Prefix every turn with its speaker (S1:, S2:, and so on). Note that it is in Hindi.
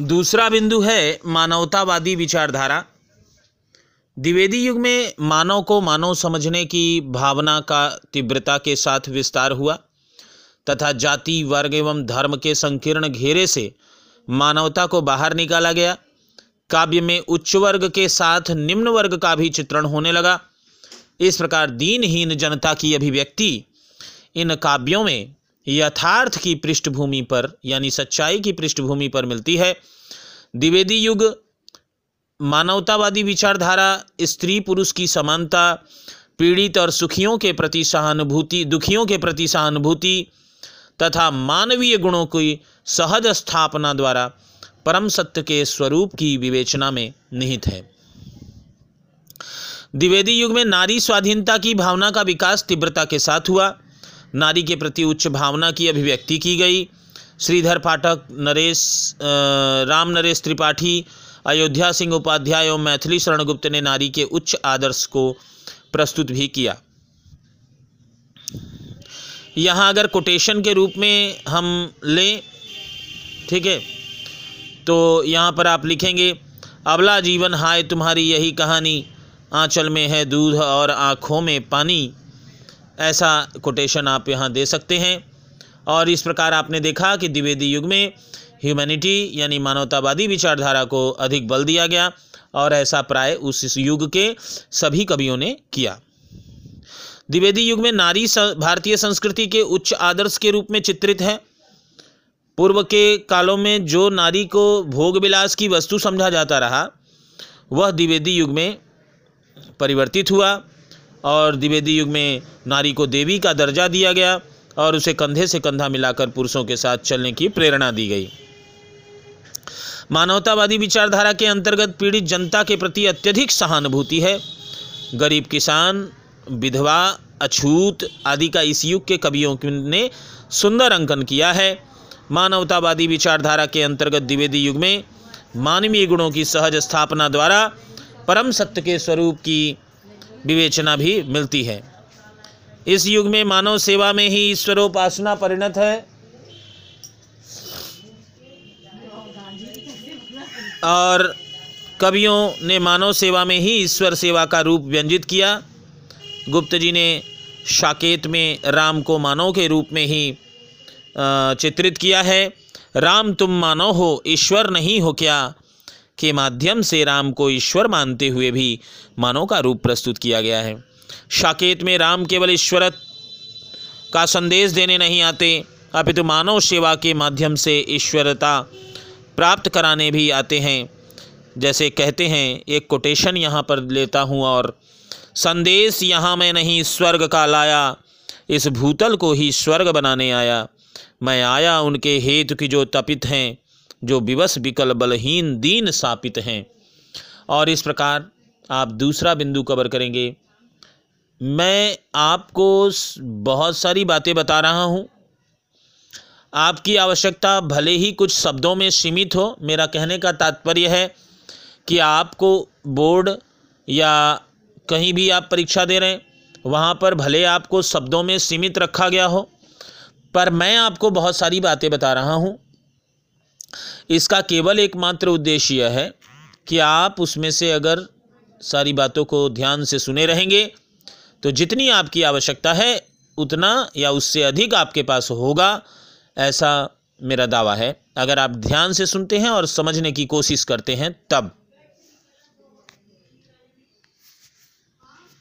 S1: दूसरा बिंदु है मानवतावादी विचारधारा। द्विवेदी युग में मानव को मानव समझने की भावना का तीव्रता के साथ विस्तार हुआ, तथा जाति, वर्ग एवं धर्म के संकीर्ण घेरे से मानवता को बाहर निकाला गया। काव्य में उच्च वर्ग के साथ निम्न वर्ग का भी चित्रण होने लगा। इस प्रकार दीनहीन जनता की अभिव्यक्ति इन काव्यों में यथार्थ की पृष्ठभूमि पर, यानी सच्चाई की पृष्ठभूमि पर मिलती है। द्विवेदी युग, मानवतावादी विचारधारा, स्त्री पुरुष की समानता, पीड़ित और सुखियों के प्रति सहानुभूति, दुखियों के प्रति सहानुभूति, तथा मानवीय गुणों की सहज स्थापना द्वारा परम सत्य के स्वरूप की विवेचना में निहित है। द्विवेदी युग में नारी स्वाधीनता की भावना का विकास तीव्रता के साथ हुआ। नारी के प्रति उच्च भावना की अभिव्यक्ति की गई। श्रीधर पाठक नरेश राम नरेश त्रिपाठी, अयोध्या सिंह उपाध्याय एवं मैथिली शरणगुप्त ने नारी के उच्च आदर्श को प्रस्तुत भी किया। यहाँ अगर कोटेशन के रूप में हम लें, ठीक है तो यहाँ पर आप लिखेंगे, अबला जीवन हाय तुम्हारी यही कहानी, आंचल में है दूध और आँखों में पानी। ऐसा कोटेशन आप यहाँ दे सकते हैं। और इस प्रकार आपने देखा कि द्विवेदी युग में ह्यूमैनिटी यानी मानवतावादी विचारधारा को अधिक बल दिया गया और ऐसा प्राय उस युग के सभी कवियों ने किया। द्विवेदी युग में नारी भारतीय संस्कृति के उच्च आदर्श के रूप में चित्रित है। पूर्व के कालों में जो नारी को भोग विलास की वस्तु समझा जाता रहा, वह द्विवेदी युग में परिवर्तित हुआ। और द्विवेदी युग में नारी को देवी का दर्जा दिया गया और उसे कंधे से कंधा मिलाकर पुरुषों के साथ चलने की प्रेरणा दी गई। मानवतावादी विचारधारा के अंतर्गत पीड़ित जनता के प्रति अत्यधिक सहानुभूति है। गरीब किसान, विधवा, अछूत आदि का इस युग के कवियों ने सुंदर अंकन किया है। मानवतावादी विचारधारा के अंतर्गत द्विवेदी युग में मानवीय गुणों की सहज स्थापना द्वारा परम सत्य के स्वरूप की विवेचना भी मिलती है। इस युग में मानव सेवा में ही ईश्वरोपासना परिणत है। और कवियों ने मानव सेवा में ही ईश्वर सेवा का रूप व्यंजित किया। गुप्त जी ने शाकेत में राम को मानव के रूप में ही चित्रित किया है। राम तुम मानव हो, ईश्वर नहीं हो क्या? के माध्यम से राम को ईश्वर मानते हुए भी मानव का रूप प्रस्तुत किया गया है। शाकेत में राम केवल ईश्वर का संदेश देने नहीं आते, अपितु मानव सेवा के माध्यम से ईश्वरता प्राप्त कराने भी आते हैं। जैसे कहते हैं, एक कोटेशन यहाँ पर लेता हूँ और, संदेश यहाँ मैं नहीं स्वर्ग का लाया, इस भूतल को ही स्वर्ग बनाने आया। मैं आया उनके हेतु की जो तपित हैं जो विवश विकल बलहीन दीन सापित हैं। और इस प्रकार आप दूसरा बिंदु कवर करेंगे। मैं आपको बहुत सारी बातें बता रहा हूँ। आपकी आवश्यकता भले ही कुछ शब्दों में सीमित हो, मेरा कहने का तात्पर्य है कि आपको बोर्ड या कहीं भी आप परीक्षा दे रहे हैं, वहाँ पर भले आपको शब्दों में सीमित रखा गया हो, पर मैं आपको बहुत सारी बातें बता रहा हूँ। इसका केवल एकमात्र उद्देश्य यह है कि आप उसमें से अगर सारी बातों को ध्यान से सुने रहेंगे तो जितनी आपकी आवश्यकता है, उतना या उससे अधिक आपके पास होगा, ऐसा मेरा दावा है। अगर आप ध्यान से सुनते हैं और समझने की कोशिश करते हैं, तब।